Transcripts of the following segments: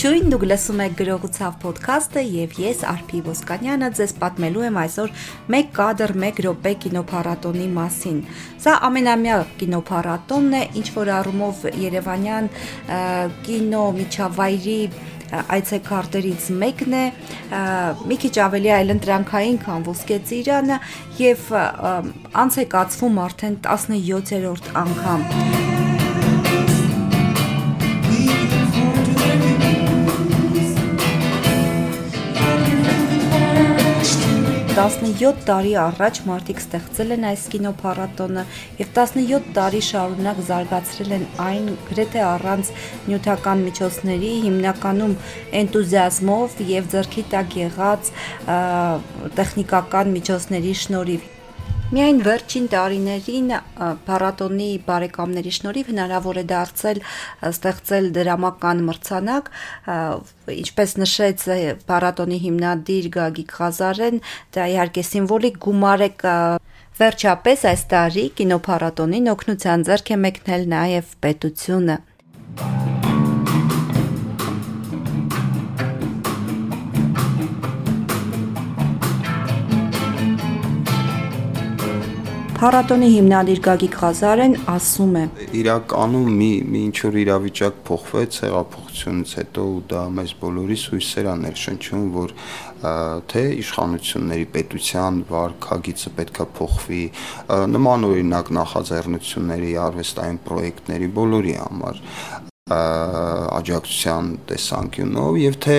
Ողջույն, դուք լսում եք գրողուցավ ոդքասթը եւ ես Արփի Ոսկանյանը ձեզ պատմելու եմ այսօր 1 կադր 1 րոպե կինոփառատոնի մասին։ Սա ամենամյա կինոփառատոնն է, ինչ որ առումով Երևանյան կինո միջավայրի այցեքարտերից մեկն է մի քիչ ավելի այլընտրանքային քան ոսկե ծիրանը եւ անց է կացվում արդեն 17-րդ անգամ 17 տարի առաջ մարդիկ ստեղծել են այս կինոփառատոնը եւ 17 տարի շարունակ զարգացրել են այն գրեթե առանց նյութական միջոցների, հիմնականում էնտուզիազմով եւ ձեռքի տակ եղած տեխնիկական միջոցների շնորհիվ Միայն վերջին տարիներին փառատոնի բարեկամների շնորհիվ հնարավոր է դարձել ստեղծել դրամական մրցանակ, ինչպես նշեց փառատոնի հիմնադիր Գագիկ Ղազարեն, դա իհարկե սիմվոլիկ գումար է Վերջապես այս տարի կինոփառատոնին օգնության ձեռք է մեկնել նաև պետությունը։ Փառատոնի հիմնադիր Գագիկ Ղազարեն ասում է. Իրականում մի մի ինչ որ իրավիճակ փոխվեց հեղափոխությունից հետո ու դա մեզ բոլորիս հույսեր անել շնչում, որ թե իշխանությունների պետության վարկագիծը պետքա փոխվի նման օրինակ նախաձեռնությունների արվեստային պրոյեկտների բոլորի համար աջակցության տեսանկյունով եւ թե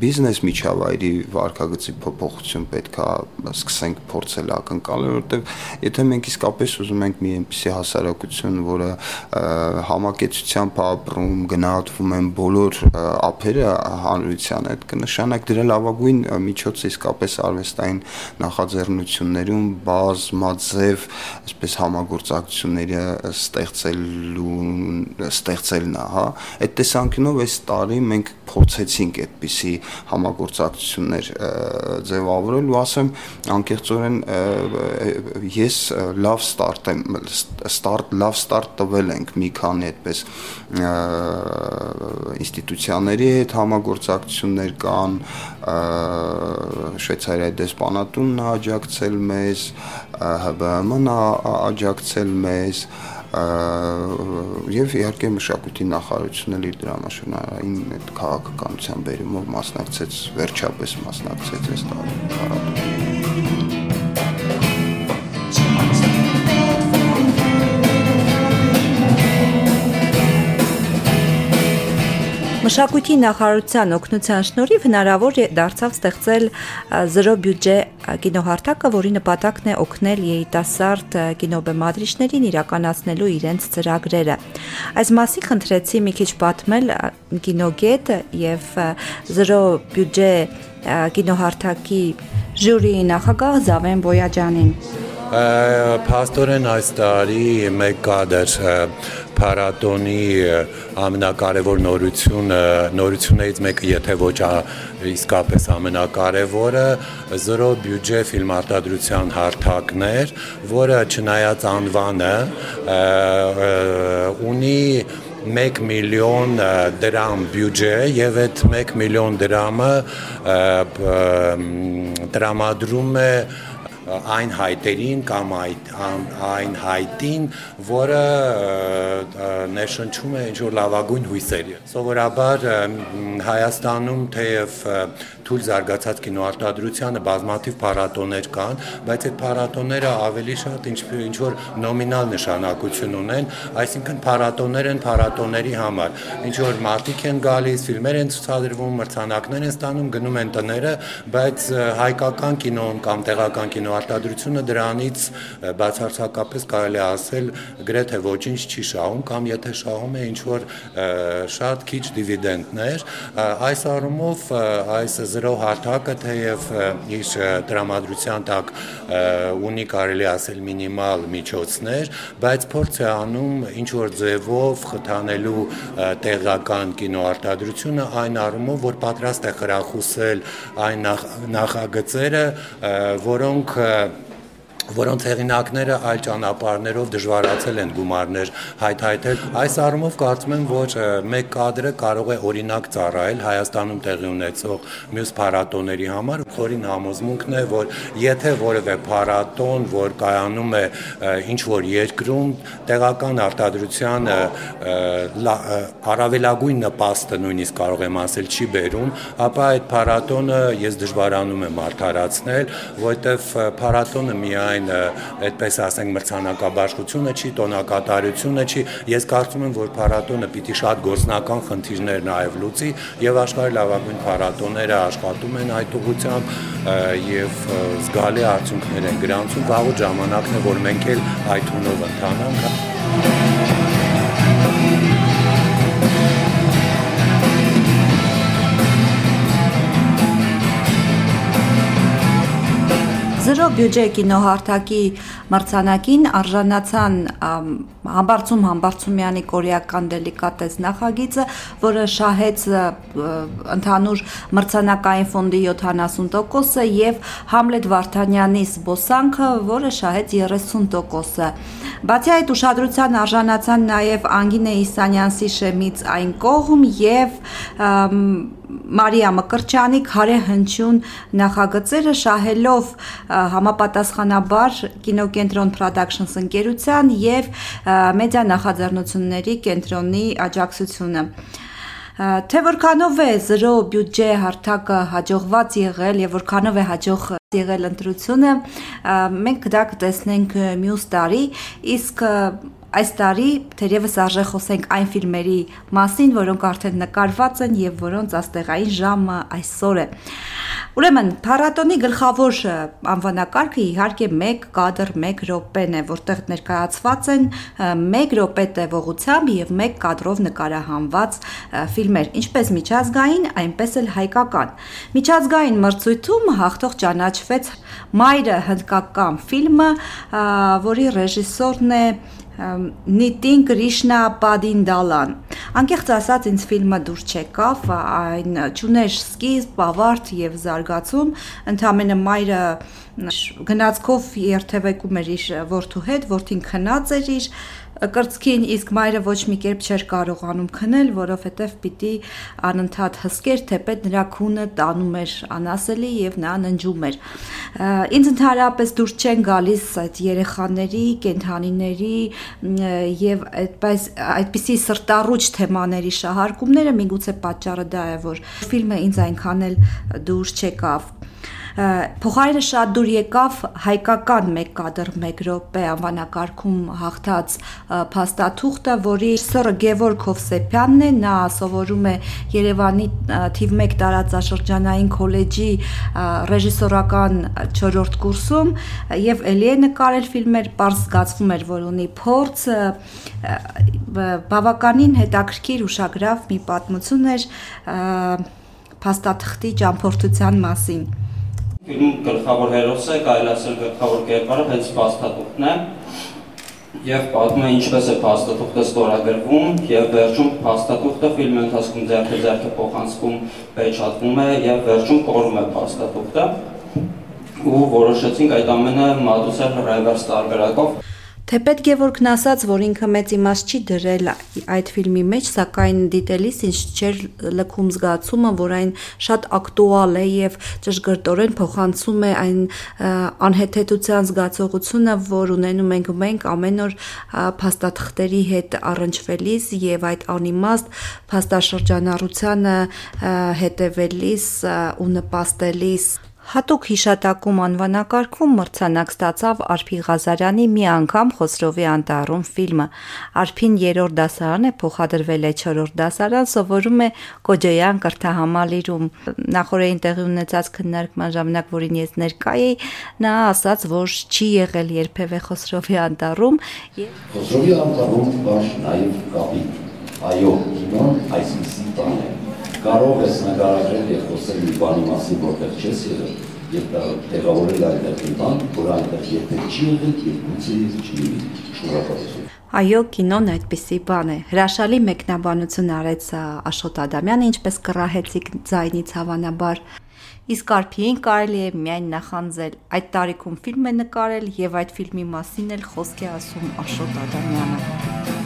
բիզնես միջավայրի վարկագծի փոփոխություն պետքա սկսենք փորձել ակնկալել, որովհետեւ եթե մենք իսկապես ուզում ենք մի այնպիսի հասարակություն, որը համակեցությամբ ապրում, գնահատվում են բոլոր ափերը հանրության հետ, կնշանակի դրա լավագույն միջոցը իսկապես արվեստային նախաձեռնություններում բազմաձև այսպես համագործակցությունները ստեղծելու ստեղծելն է, հա։ Այդ տեսանկյունով այս տարի մենք փորձեցինք այդպիսի համագործակցություններ ձևավորել ու ասեմ անկեղծորեն ես լավ ստարտ եմ ստարտ լավ ստարտ տվել ենք մի քանի այդպես ինստիտուցիաների հետ համագործակցություններ կան Շվեյցարիայի դեսպանատունն աջակցել մեզ, ՀԲՄ-ն աջակցել մեզ, եւ իհարկե մշակույթի նախարարությունն էլ իր դրամաշնորհային այդ քաղաքականության բերումով մասնակցեց վերջապես մասնակցեց այս տարի Մշակույթի նախարարության օգնության շնորհիվ հնարավոր դարձավ ստեղծել զրո բյուջե կինոհարթակը, որի նպատակն է օգնել երիտասարդ կինոբեմադրիչներին իրականացնելու իրենց ծրագրերը։ Այս մասի խնդրեցի մի քիչ պատմել կինոգետ եւ զրո բյուջե կինոհարթակի ժյուրիի նախագահ Զավեն Բոյաջանին։ Փաստորեն այս տարի մեկ կադր փառատոնի ամենակարևոր նորությունը նորություններից մեկը եթե ոչ իսկապես ամենակարևորը զրո բյուջե ֆիլմարտադրության հարթակներ, որը չնայած անվանը ունի 1 միլիոն դրամ բյուջե եւ այդ 1 միլիոն դրամը տրամադրում է այն հայտերին կամ այդ այն հայտին, որը ներշնչում է ինչ որ լավագույն հույսերի։ Սովորաբար Հայաստանում թեև թույլ զարգացած կինոարտադրությանը բազմաթիվ փառատոներ կան, բայց այդ փառատոները ավելի շատ ինչ ինչ որ նոմինալ նշանակություն ունեն, այսինքն փառատոներ են փառատոների համար։ Ինչ որ մարտիկ են գալիս, ֆիլմեր են ցուցադրվում, մրցանակներ են ստանում, գնում են տները, բայց հայկական կինոն կամ տեղական կինոարտադրությունը դրանից բացարձակապես կարելի է ասել գրեթե ոչինչ չի շահում կամ եթե շահում է ինչ որ շատ քիչ դիվիդենդներ, այս առումով այս զրո հարթակը թեև իր դրամատրության տակ ունի կարելի ասել մինիմալ միջոցներ, բայց փորձ է անում ինչ որ ձևով խթանելու տեղական կինոարտադրությունը այն առումով, որ պատրաստ է խրախուսել այն նախագծերը, որոնք որոնց հեղինակները այլ ճանապարհներով դժվարացել են գումարներ հայթայթել։ Այս առումով կարծում եմ, որ մեկ կադրը կարող է օրինակ ծառայել Հայաստանում տեղի ունեցող մյուս փառատոների համար։ Խորին համոզմունքն է, որ եթե որևէ փառատոն, որ կայանում է ինչ որ երկրում, տեղական արտադրության առավելագույն նպաստը նույնիսկ կարող եմ ասել չի բերում, ապա այդ փառատոնը ես դժվարանում եմ արդարացնել, որովհետև փառատոնը միայն միայն այդպես ասենք մրցանակաբաշխությունը չի, տոնակատարությունը չի։ Ես կարծում եմ, որ փառատոնը պիտի շատ գործնական խնդիրներ նաև լուծի եւ աշխարհի լավագույն փառատոները աշխատում են այդ ուղությամբ եւ զգալի արդյունքներ են գրանցում։ Վաղուց ժամանակն է, որ մենք էլ այդ հունով ընթանանք։ Զրո բյուջե կինոհարթակի մրցանակին արժանացան Համբարձում Համբարձումյանի կորեական դելիկատես նախագիծը, որը շահեց ընդհանուր մրցանակային ֆոնդի 70%-ը եւ Համլետ Վարդանյանի զբոսանքը, որը շահեց 30%-ը։ Բացի այդ ուշադրության արժանացան նաև Անգինե Իսանյանցի շեմից այն կողմ եւ Մարիա Մկրչյանի քարե հնչյուն նախագծերը շահելով համապատասխանաբար կինոկենտրոն Productions ընկերության եւ մեդիա նախաձեռնությունների կենտրոնի աջակցությունը թե որքանով է զրո բյուջե հարթակը հաջողված եղել եւ որքանով է հաջող եղել ընտրությունը մենք դա կտեսնենք մյուս տարի իսկ Այս տարի թերևս արժե խոսենք այն ֆիլմերի մասին, որոնք արդեն նկարված են եւ որոնց աստեղային ժամը այսօր է։ Ուրեմն, փառատոնի գլխավոր անվանակարգը իհարկե 1 կադր 1 րոպեն է, որտեղ ներկայացված են 1 րոպե տևողությամբ եւ 1 կադրով նկարահանված ֆիլմեր, ինչպես միջազգային, այնպես էլ հայկական։ Միջազգային մրցույթում հաղթող ճանաչվեց Մայրը հնդկական ֆիլմը, որի ռեժիսորն է Ähm, nitin krishna padindalan. Անկեղծ ասած ինձ ֆիլմը դուր չեկավ, այն ճուներ սկիզբ, ավարտ եւ զարգացում, ընդամենը մայրը գնացքով երթևեկում էր իր որդու հետ, որդին քնած էր իր կրծքին, իսկ մայրը ոչ մի կերպ չէր կարողանում քնել, որովհետև պիտի անընդհատ հսկեր, թեպետ նրա քունը տանում էր անասելի եւ նա ննջում էր։ Ինձ ընդհանրապես դուրս չեն գալիս այդ երեխաների, կենթանիների եւ այդպես այդպիսի սրտառուչ թեմաների շահարկումները միգուցե պատճառը դա է, որ ֆիլմը ինձ այնքան էլ դուրս չեկավ փոխարենը շատ դուր եկավ հայկական 1 կադր 1 րոպե անվանակարգում հաղթած փաստաթուղթը, որի սորը Գևորգ Հովսեփյանն է, նա սովորում է Երևանի թիվ 1 տարածաշրջանային քոլեջի ռեժիսորական 4-րդ կուրսում եւ ելի է նկարել ֆիլմեր, པարզ զգացվում էր, որ ունի փորձ բավականին հետաքրքիր ուշագրավ մի պատմություն էր փաստաթղթի ճամփորդության մասին ֆիլմ գլխավոր հերոսը, կարելի ասել գլխավոր կերպարը հենց փաստաթուղթն է եւ պատմում է ինչպես է փաստաթուղթը ստորագրվում եւ վերջում փաստաթուղթը ֆիլմի ընթացքում ձեռքը ձեռքը փոխանցվում, պեչատվում է եւ վերջում կորում է փաստաթուղթը ու որոշեցինք այդ ամենը մատուցել ռևերս տարբերակով Թեպետ Գևորգն ասաց, որ ինքը մեծ իմաստ չի դրել այդ ֆիլմի մեջ, սակայն դիտելիս ինձ չէր լքում զգացումը, որ այն շատ ակտուալ է եւ ճշգրտորեն փոխանցում է այն անհեթեթության զգացողությունը, որ ունենում ենք մենք ամեն օր փաստաթղթերի հետ առնչվելիս եւ այդ անիմաստ փաստաշրջանառությանը հետևելիս ու նպաստելիս Հատուկ հիշատակում անվանակարգում մրցանակ ստացավ Արփի Ղազարյանի «Մի անգամ Խոսրովի անտառում» ֆիլմը։ Արփին երրորդ դասարան է, փոխադրվել է չորրորդ դասարան, սովորում է Կոջոյան կրթահամալիրում։ Նախորդին տեղի ունեցած քննարկման ժամանակ, որին ես ներկա էի, նա ասաց, որ չի եղել երբևէ Խոսրովի անտառում։ Խոսրովի անտառում կար նաև կապի։ Այո, կինոն այսպեսի բան է կարող ես նկարագրել եւ խոսել մի բանի մասին, որտեղ չես եղել, եւ տեղավորել այնտեղ մի բան, որ այնտեղ երբեք չի եղել եւ գուցե չի լինի։ Շնորհակալություն։ Այո, կինոն այդպիսի բան է։ Հրաշալի մեկնաբանություն արեց Աշոտ Ադամյանը, ինչպես կռահեցիք ձայնից հավանաբար։ իսկ Արփիին կարելի է միայն նախանձել։ Այդ տարիքում ֆիլմ է նկարել եւ այդ ֆիլմի մասին էլ խոսք է ասում Աշոտ Ադամյանը։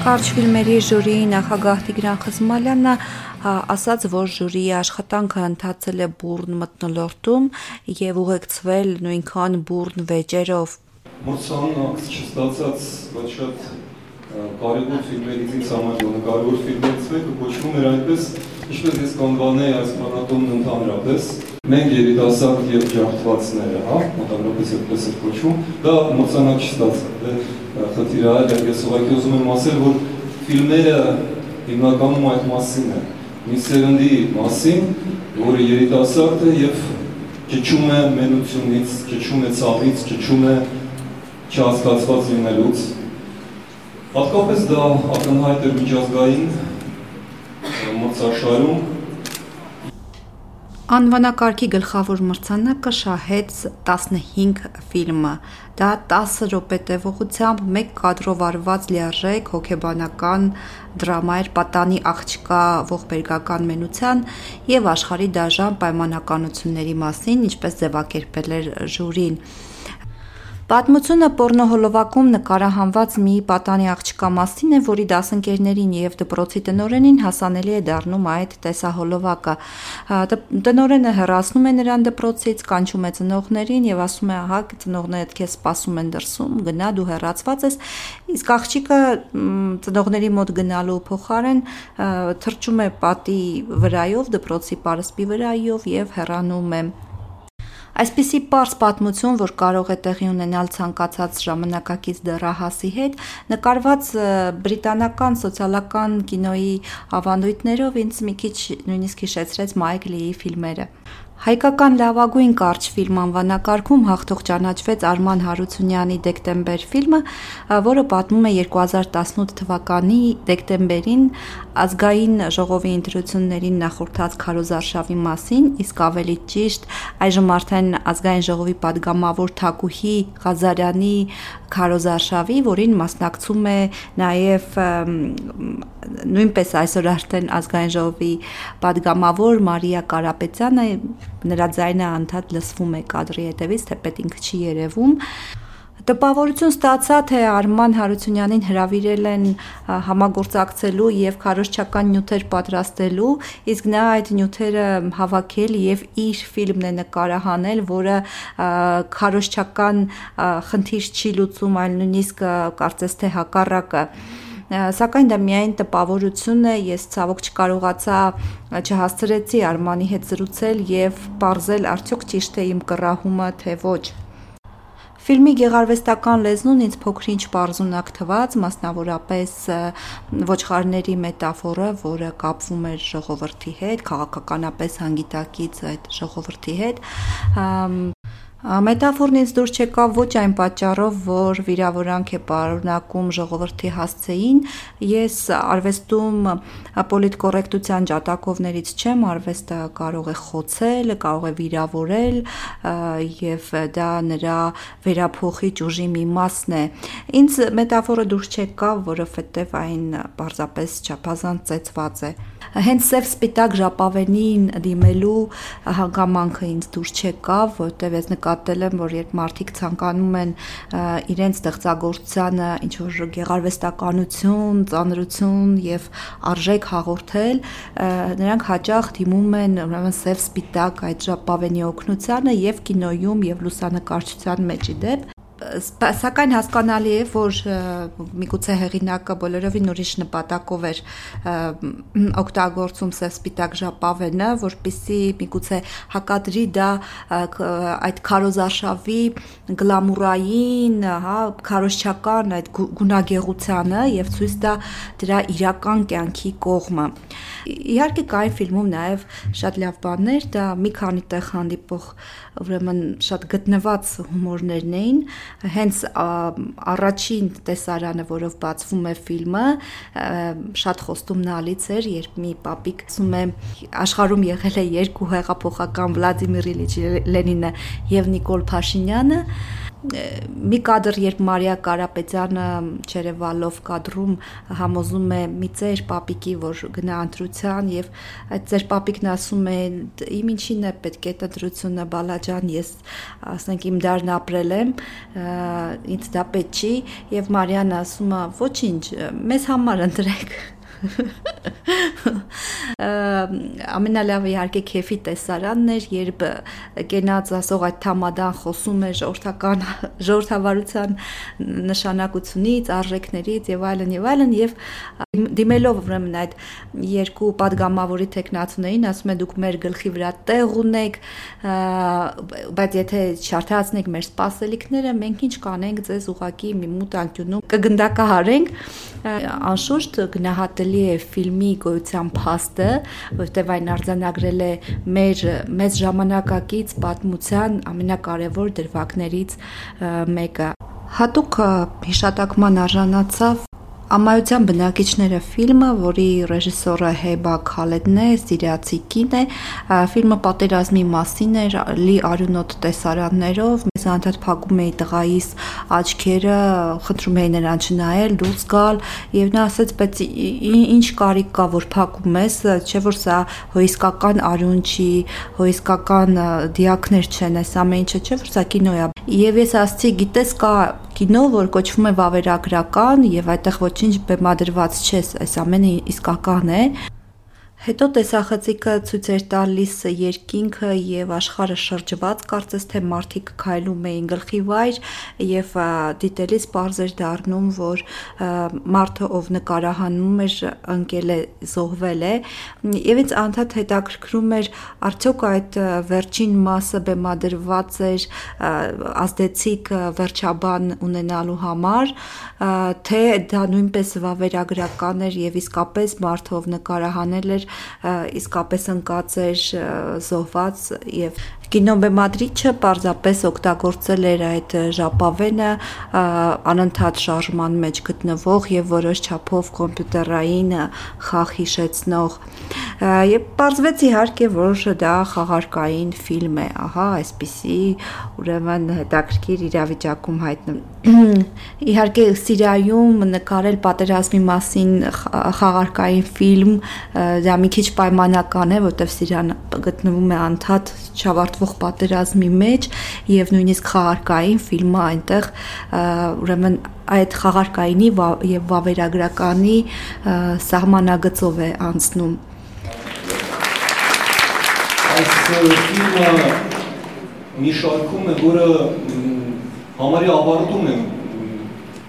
Կարճ ֆիլմերի ժյուրիի նախագահ Տիգրան Խզմալյանը ասաց, որ ժյուրիի աշխատանքը ընթացել է բուրն մտնոլորտում եւ ուղեկցվել նույնքան բուրն վեճերով։ Մրցանակ չստացած ոչ շատ կարևոր ֆիլմերից ինձ համար կարևոր ֆիլմերից մեկը կոչվում էր այնպես, ինչպես ես կանվանեի այս փառատոնն ընդհանրապես. Մենք երիտասարդ եւ ջարդվածները, հա, մոտավորապես այդպես է կոչվում, դա մրցանակ չստացա։ Դե խնդիրը այլ է, ես ուղղակի ուզում եմ ասել, որ ֆիլմերը հիմնականում այդ մասին են։ Մի սերնդի մասին, որը երիտասարդ է եւ ճճում է մենությունից, ճճում է ցավից, ճճում է չհասկացված լինելուց։ Հատկապես դա ակնհայտ էր միջազգային մրցաշարում Անվանակարգի գլխավոր մրցանակը շահեց 15 ֆիլմը։ Դա 10 րոպե տևողությամբ մեկ կադրով արված լիարժեք հոգեբանական դրամա էր պատանի աղջկա ողբերգական մենության եւ աշխարհի դաժան պայմանականությունների մասին, ինչպես ձևակերպել էր ժյուրին։ Պատմությունը պորնոհոլովակում նկարահանված մի պատանի աղջկա մասին է, որի դասընկերներին եւ դպրոցի տնորենին հասանելի է դառնում այդ տեսահոլովակը։ Տնորենը հեռացնում է նրան դպրոցից, կանչում է ծնողներին եւ ասում է՝ «Ահա ծնողներդ քեզ սպասում են դրսում, գնա դու հեռացված ես»։ Իսկ աղջիկը ծնողների մոտ գնալու փոխարեն թրջում է պատի վրայով, դպրոցի պարսպի վրայով եւ հեռանում է Այսպիսի པարս պատմություն, որ կարող է տեղի ունենալ ցանկացած ժամանակակից դեռահասի հետ, նկարված բրիտանական սոցիալական կինոյի ավանդույթներով ինձ մի քիչ նույնիսկ հիշեցրեց Մայք Լիի ֆիլմերը։ Հայկական լավագույն կարճ ֆիլմ անվանակարգում հաղթող ճանաչվեց Արման Հարությունյանի Դեկտեմբեր ֆիլմը, որը պատմում է 2018 թվականի դեկտեմբերին ազգային ժողովի ընտրություններին նախորդած քարոզարշավի մասին, իսկ ավելի ճիշտ այժմ արդեն ազգային ժողովի падգամավոր Թակուհի Ղազարյանի քարոզարշավի, որին մասնակցում է նաև նույնպես այսօր արդեն ազգային ժողովի падգամավոր Մարիա Կարապետյանը նրա ձայնը անդադ լսվում է կադրի հետևից, թեպետ ինքը չի երևում։ Տպավորություն ստացա, թե Արման Հարությունյանին հրավիրել են համագործակցելու եւ քարոշչական նյութեր պատրաստելու, իսկ նա այդ նյութերը հավաքել եւ իր ֆիլմն է նկարահանել, որը քարոշչական խնդիր չի լուծում, այլ նույնիսկ կարծես թե հակառակը սակայն դա միայն տպավորություն է, ես ցավոք չկարողացա չհասցրեցի Արմանի հետ զրուցել եւ ողրզել արդյոք ճիշտ է իմ կռահումը թե ոչ։ Ֆիլմի գեղարվեստական լեզնուն ինձ փոքրինչ པարզունակ թված, մասնավորապես ոչխարների մետաֆորը, որը կապվում էր ժողովրդի հետ, քաղաքականապես հանգիտակից այդ ժողովրդի հետ, Մետաֆորն ինձ դուր չեկավ ոչ այն պատճառով, որ վիրավորանք է պարունակում ժողովրդի հասցեին, ես արվեստում պոլիտկորեկտության ջատակովներից չեմ, արվեստը կարող է խոցել, կարող է վիրավորել եւ դա նրա վերափոխիչ ուժի մի մասն է։ Ինձ մետաֆորը դուր չեկավ, որովհետեւ այն պարզապես չափազանց ծեծված է հենց սև սպիտակ ժապավենին դիմելու հանգամանքը ինձ դուր չեկավ, որտեղ ես նկատել եմ, որ երբ մարդիկ ցանկանում են իրենց ստեղծագործությանը ինչ որ գեղարվեստականություն, ծանրություն եւ արժեք հաղորդել, նրանք հաճախ դիմում են ուրեմն սև սպիտակ այդ ժապավենի օգնությանը եւ կինոյում եւ լուսանկարչության մեջ իդեպ սակայն հասկանալի է, որ միգուցե հեղինակը բոլորովին ուրիշ նպատակով էր օգտագործում սև սպիտակ ժապավենը, որպիսի միգուցե հակադրի դա այդ քարոզարշավի գլամուրային, հա, քարոշչական այդ գունագեղությանը եւ ցույց տա դրա իրական կյանքի կողմը։ Իհարկե կային ֆիլմում նաև շատ լավ բաներ, դա մի քանի տեղ հանդիպող ուրեմն շատ գտնված հումորներն էին, հենց առաջին տեսարանը, որով բացվում է ֆիլմը, շատ խոստումնալից էր, երբ մի պապիկ ասում է աշխարհում եղել է երկու հեղափոխական Վլադիմիր Իլիչ Լենինը եւ Նիկոլ Փաշինյանը մի կադր երբ Մարիա Կարապետյանը Չերևալով կադրում համոզում է մի ծեր պապիկի որ գնա ընտրության եւ այդ ծեր պապիկն ասում է իմ ինչին է պետք է ընտրությունը բալաջան ես ասենք իմ դարն ապրել եմ ինձ դա պետք չի եւ Մարիան ասում է ոչինչ մեզ համար ընտրեք Ամենալավը իհարկե քեֆի տեսարանն էր, երբ կենաց ասող այդ թամադան խոսում էր ժողովրդական ժողովրդավարության նշանակությունից, արժեքներից եւ այլն եւ այլն եւ դիմելով ուրեմն այդ երկու падգամավորի տեխնացուներին, ասում է դուք մեր գլխի վրա տեղ ունեք, բայց եթե չարթացնեք մեր սպասելիքները, մենք ինչ կանենք ձեզ ուղակի մի մուտ անկյունում կգնդակահարենք։ Անշուշտ գնահատել գնահատելի է ֆիլմի գոյության փաստը, որտեղ այն արձանագրել է մեր մեծ ժամանակակից պատմության ամենակարևոր դրվագներից մեկը։ Հատուկ հիշատակման արժանացավ Ամայության բնակիչները ֆիլմը, որի ռեժիսորը Հեբա Քալեդն է, սիրիացի կին է, ֆիլմը պատերազմի մասին էր, լի արյունոտ տեսարաններով, մեզ անդադ փակում էի տղայիս աչքերը, խնդրում էի նրան չնայել, դուրս գալ, եւ նա ասաց, բայց ինչ կարիք կա, որ փակում ես, չէ՞ որ սա հոիսկական արյուն չի, հոիսկական դիակներ չեն, այս ամեն ինչը չէ՞ որ սա կինո է։ Եվ ես ասացի, գիտես, կա կինո, որ կոչվում է վավերագրական եւ այդտեղ ոչինչ բեմադրված չէ, այս ամենը իսկական է Հետո տեսախցիկը ցույց էր տալիս երկինքը եւ աշխարհը շրջված, կարծես թե մարդիկ քայլում էին գլխի վայր եւ դիտելիս པարզ էր դառնում, որ մարդը ով նկարահանում էր ընկել է, զոհվել է եւ ինձ անդադ հետաքրքրում էր արդյոք այդ վերջին մասը բեմադրված էր ազդեցիկ վերջաբան ունենալու համար, թե դա նույնպես վավերագրական էր եւ իսկապես մարդը ով նկարահանել էր իսկապես ընկած էր զոհված եւ Կինոբեմադրիչը պարզապես օգտագործել էր այդ ժապավենը անընդհատ շարժման մեջ գտնվող եւ որոշ չափով կոմպյուտերային խաղ հիշեցնող եւ պարզվեց իհարկե որ դա խաղարկային ֆիլմ է ահա այսպիսի ուրեմն հետաքրքիր իրավիճակում հայտնվում իհարկե Սիրիայում նկարել պատերազմի մասին խաղարկային ֆիլմ դա մի քիչ պայմանական է որտեղ Սիրիան գտնվում է անդադ չավարտ պատվող պատերազմի մեջ եւ նույնիսկ խաղարկային ֆիլմը այնտեղ ուրեմն այդ խաղարկայինի եւ վավերագրականի սահմանագծով է անցնում այս ֆիլմը մի շարքում է, որը համարի ավարտում է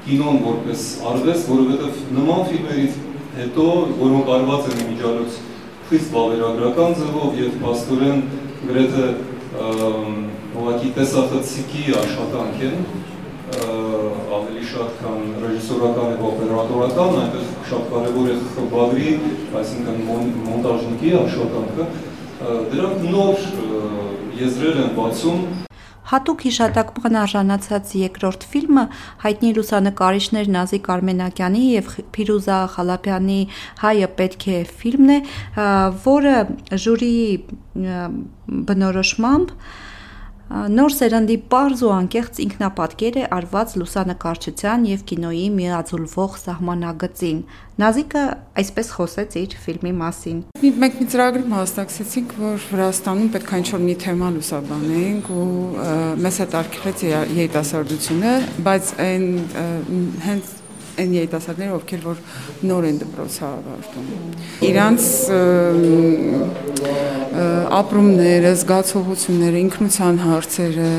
կինոն որպես արվեստ, որովհետև նման ֆիլմերից հետո, որոնք արված են միջալոց խիստ վավերագրական ձևով եւ փաստորեն գրեթե ուղղակի տեսախցիկի աշխատանք են ավելի շատ քան ռեժիսորական եւ օպերատորական, այնտեղ շատ կարեւոր է խմբագրի, այսինքն մոնտաժնիկի աշխատանքը։ Դրանք նոր եզրեր են բացում Հատուկ հիշատակման արժանացած երկրորդ ֆիլմը հայտնի լուսանկարիչներ Նազիկ Արմենակյանի եւ Փիրուզա Խալափյանի Հայը պետք է ֆիլմն է, որը ժյուրիի բնորոշմամբ Նոր սերնդի པարզ ու անկեղծ ինքնապատկեր է արված լուսանկարչության եւ կինոյի միաձուլվող սահմանագծին։ Նազիկը այսպես խոսեց իր ֆիլմի մասին։ Մենք մի ծրագրում հաստատեցինք, որ Վրաստանում պետք է ինչ-որ մի թեմա լուսաբանենք ու մեզ հետ արկելեց երիտասարդությունը, բայց այն հենց այն երիտասարդները, ովքեր որ նոր են դպրոցը ավարտում։ Իրանց ապրումները, զգացողությունները, ինքնության հարցերը,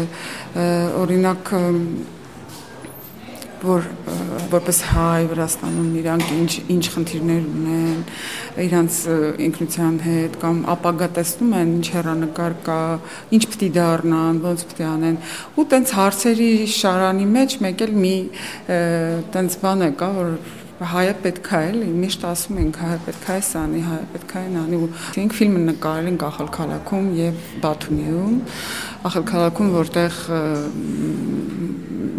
օրինակ որ որպես հայ Վրաստանում իրանք ինչ ինչ խնդիրներ ունեն իրանց ինքնության հետ կամ ապագա տեսնում են ինչ հերանեկար կա ինչ է դառնան ոնց է անեն ու տենց հարցերի շարանի մեջ մեկ էլ մի տենց բան է կա որ հայը պետք է էլի միշտ ասում ենք հայը պետք է սանի հայը պետք է անի ու մենք ֆիլմը նկարել ենք Ախալ քաղաքում եւ Բաթումիում ախր քաղաքում որտեղ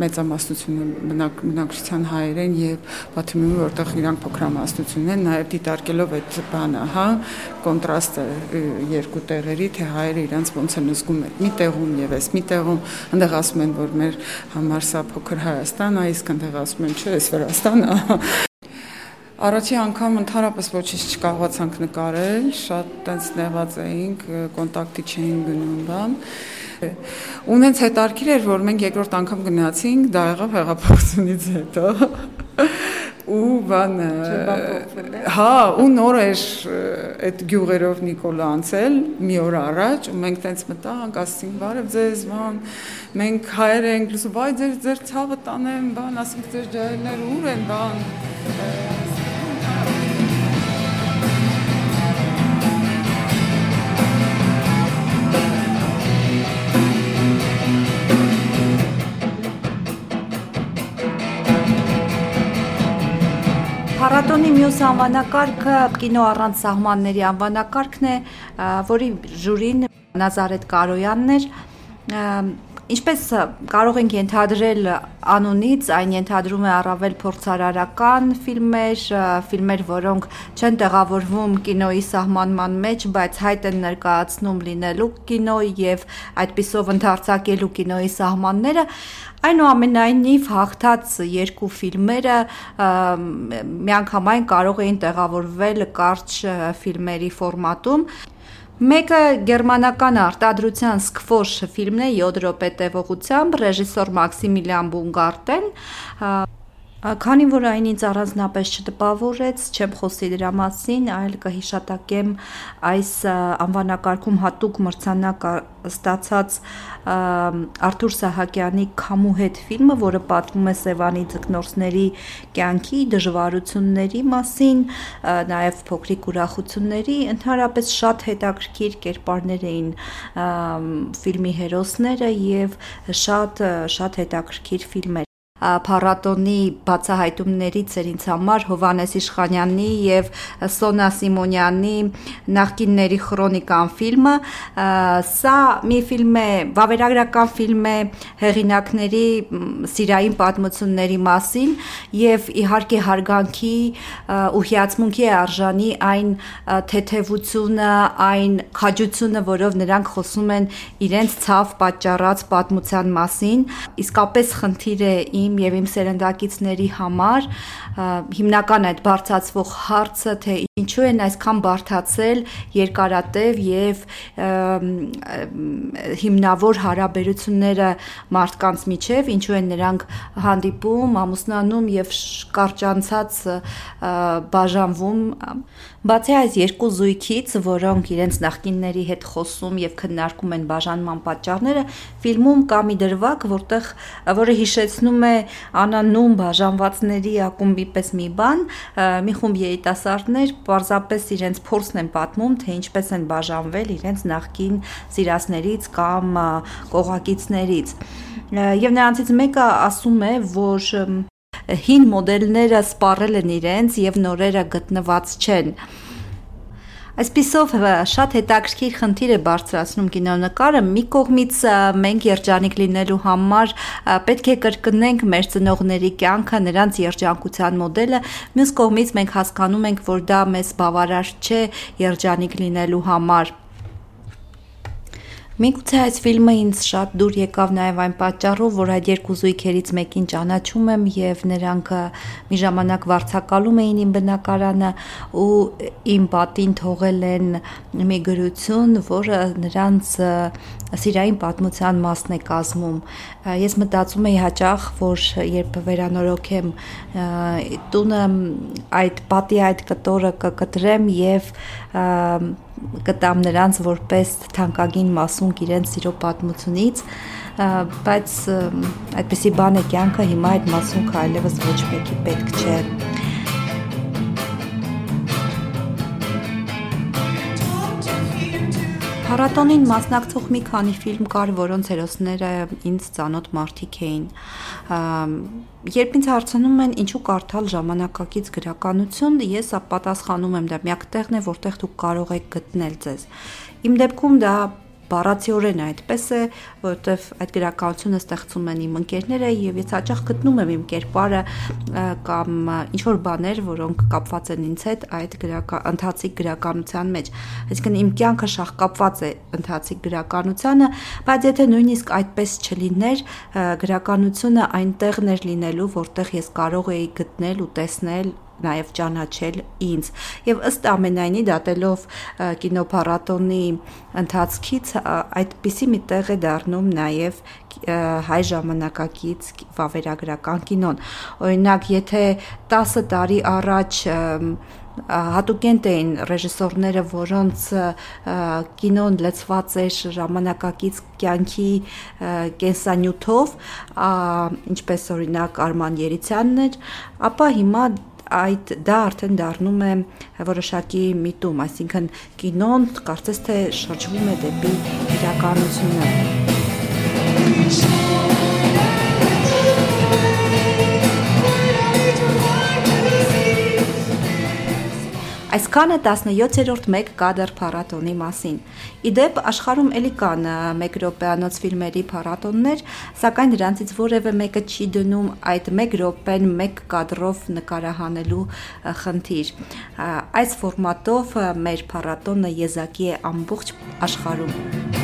մեծամասնությունը բնակ բնակչության հայեր են եւ Բաթումում որտեղ իրանք փոքրամասնությունն են նաեւ դիտարկելով այդ բանը, հա, կոնտրաստը երկու տեղերի, թե հայերը իրանք ոնց են զգում են։ Մի տեղում եւ էս մի տեղում այնտեղ ասում են, որ մեր համար սա փոքր Հայաստան է, իսկ այնտեղ ասում են, չէ, էս Վրաստանը Առաջի անգամ ընդհանրապես ոչինչ չկարողացանք նկարել, շատ տենց նեղված էինք, կոնտակտի չէին գնում բան։ Ունենց հետարքիր էր, որ մենք երկրորդ անգամ գնացինք, դա եղավ հեղափոխությունից հետո։ ու բան հա ու նոր էր այդ գյուղերով Նիկոլա անցել մի օր առաջ ու մենք տենց մտանք ասինք բարև ձեզ բան մենք հայեր ենք լսում վայ ձեր ձեր ցավը տանեմ բան ասենք ձեր ջահելներ ուր են բան Փառատոնի մյուս անվանակարգը կինո առանց սահմանների անվանակարգն է, որի ժյուրին Նազարեթ Կարոյանն էր։ Ինչպես կարող ենք ենթադրել անունից, այն ենթադրում է առավել փորձարարական ֆիլմեր, ֆիլմեր, որոնք չեն տեղավորվում կինոյի սահմանման մեջ, բայց հայտ են ներկայացնում լինելու կինո եւ այդպիսով ընդարձակելու կինոյի սահմանները, Այնուամենայնիվ հաղթած երկու ֆիլմերը միանգամայն կարող էին տեղավորվել կարճ ֆիլմերի ֆորմատում Մեկը գերմանական արտադրության Skvosh ֆիլմն է 7 րոպե տևողությամբ, ռեժիսոր Մաքսիմիլիան Բունգարտեն, Քանի որ այն ինձ առանձնապես չտպավորեց, չեմ խոսի դրա մասին, այլ կհիշատակեմ այս անվանակարգում հատուկ մրցանակ ստացած Արթուր Սահակյանի Քամու հետ ֆիլմը, որը պատմում է Սևանի ձկնորսների կյանքի դժվարությունների մասին, նաև փոքրիկ ուրախությունների, ընդհանրապես շատ հետաքրքիր կերպարներ էին ֆիլմի հերոսները եւ շատ շատ հետաքրքիր ֆիլմ էր փառատոնի բացահայտումներից էր ինձ համար Հովանես Իշխանյանի եւ Սոնա Սիմոնյանի նախկինների քրոնիկան ֆիլմը սա մի ֆիլմ է վավերագրական ֆիլմ է հեղինակների սիրային պատմությունների մասին եւ իհարկե հարգանքի ու հիացմունքի է արժանի այն թեթևությունը այն քաջությունը որով նրանք խոսում են իրենց ցավ պատճառած պատմության մասին իսկապես խնդիր է իմ եւ իմ սերնդակիցների համար հիմնական այդ բարձացվող հարցը թե ինչու են այսքան բարթացել երկարատև եւ հիմնավոր հարաբերությունները մարդկանց միջև, ինչու են նրանք հանդիպում, ամուսնանում եւ կարճանցած բաժանվում Բացի այս երկու զույգից, որոնք իրենց նախկինների հետ խոսում եւ քննարկում են բաժանման պատճառները, ֆիլմում կա մի դրվագ, որտեղ որը հիշեցնում է անանուն բաժանվածների ակումբի պես մի բան, մի խումբ երիտասարդներ պարզապես իրենց փորձն են պատմում, թե ինչպես են բաժանվել իրենց նախկին սիրասներից կամ կողակիցներից։ Եվ նրանցից մեկը ասում է, որ հին մոդելները սպառել են իրենց եւ նորերը գտնված չեն։ Այսպիսով շատ հետաքրքիր խնդիր է բարձրացնում կինոնկարը։ Մի կողմից մենք երջանիկ լինելու համար պետք է կրկնենք մեր ծնողների կյանքը, նրանց երջանկության մոդելը։ Մյուս կողմից մենք հասկանում ենք, որ դա մեզ բավարար չէ երջանիկ լինելու համար Միգուցե այս ֆիլմը ինձ շատ դուր եկավ նաև այն պատճառով, որ այդ երկու զույգերից մեկին ճանաչում եմ եւ նրանք մի ժամանակ վարձակալում էին իմ բնակարանը ու իմ պատին թողել են մի գրություն, որը նրանց սիրային պատմության մասն է կազմում։ Ես մտածում եի հաճախ, որ երբ վերանորոգեմ տունը այդ պատի այդ կտորը կկտրեմ եւ կտամ նրանց որպես թանկագին մասունք իրենց սիրո պատմությունից բայց այդպեսի բան է կյանքը հիմա այդ մասունքը այլևս ոչ մեկի պետք չէ Փառատոնին մասնակցող մի քանի ֆիլմ կար, որոնց հերոսները ինձ ծանոթ մարդիկ էին։ Երբ ինձ հարցնում են ինչու կարդալ ժամանակակից գրականություն, ես պատասխանում եմ դա միակ տեղն է, որտեղ դուք կարող եք գտնել ձեզ։ Իմ դեպքում դա բառացիորեն այդպես է, որովհետև այդ գրականությունը ստեղծում են իմ ընկերները եւ ես հաճախ գտնում եմ իմ կերպարը կամ ինչ որ բաներ, որոնք կապված են ինձ հետ այդ գրական ընթացիկ գրականության մեջ։ Այսինքն իմ կյանքը շահկապված է ընթացիկ գրականությանը, բայց եթե նույնիսկ այդպես չլիներ, գրականությունը այնտեղն էր լինելու, որտեղ ես կարող էի գտնել ու տեսնել նաև ճանաչել ինձ եւ ըստ ամենայնի դատելով կինոփառատոնի ընթացքից այդպիսի մի տեղ է դառնում նաև հայ ժամանակակից վավերագրական կինոն օրինակ եթե 10 տարի առաջ հատուկենտ էին ռեժիսորները, որոնց կինոն լցված էր ժամանակակից կյանքի կենսանյութով, ինչպես օրինակ Արման Երիցյանն էր, ապա հիմա այդ դա արդեն դառնում է որոշակի միտում, այսինքն կինոն կարծես թե շրջվում է դեպի իրականությունը։ Այսքանը 17-րդ 1 կադր փառատոնի մասին։ Իդեպ աշխարհում ելի կան 1 րոպեանոց ֆիլմերի փառատոններ, սակայն դրանցից որևէ մեկը չի դնում այդ 1 րոպեն 1 կադրով նկարահանելու խնդիր։ Այս ֆորմատով մեր փառատոնը եզակի է ամբողջ աշխարհում։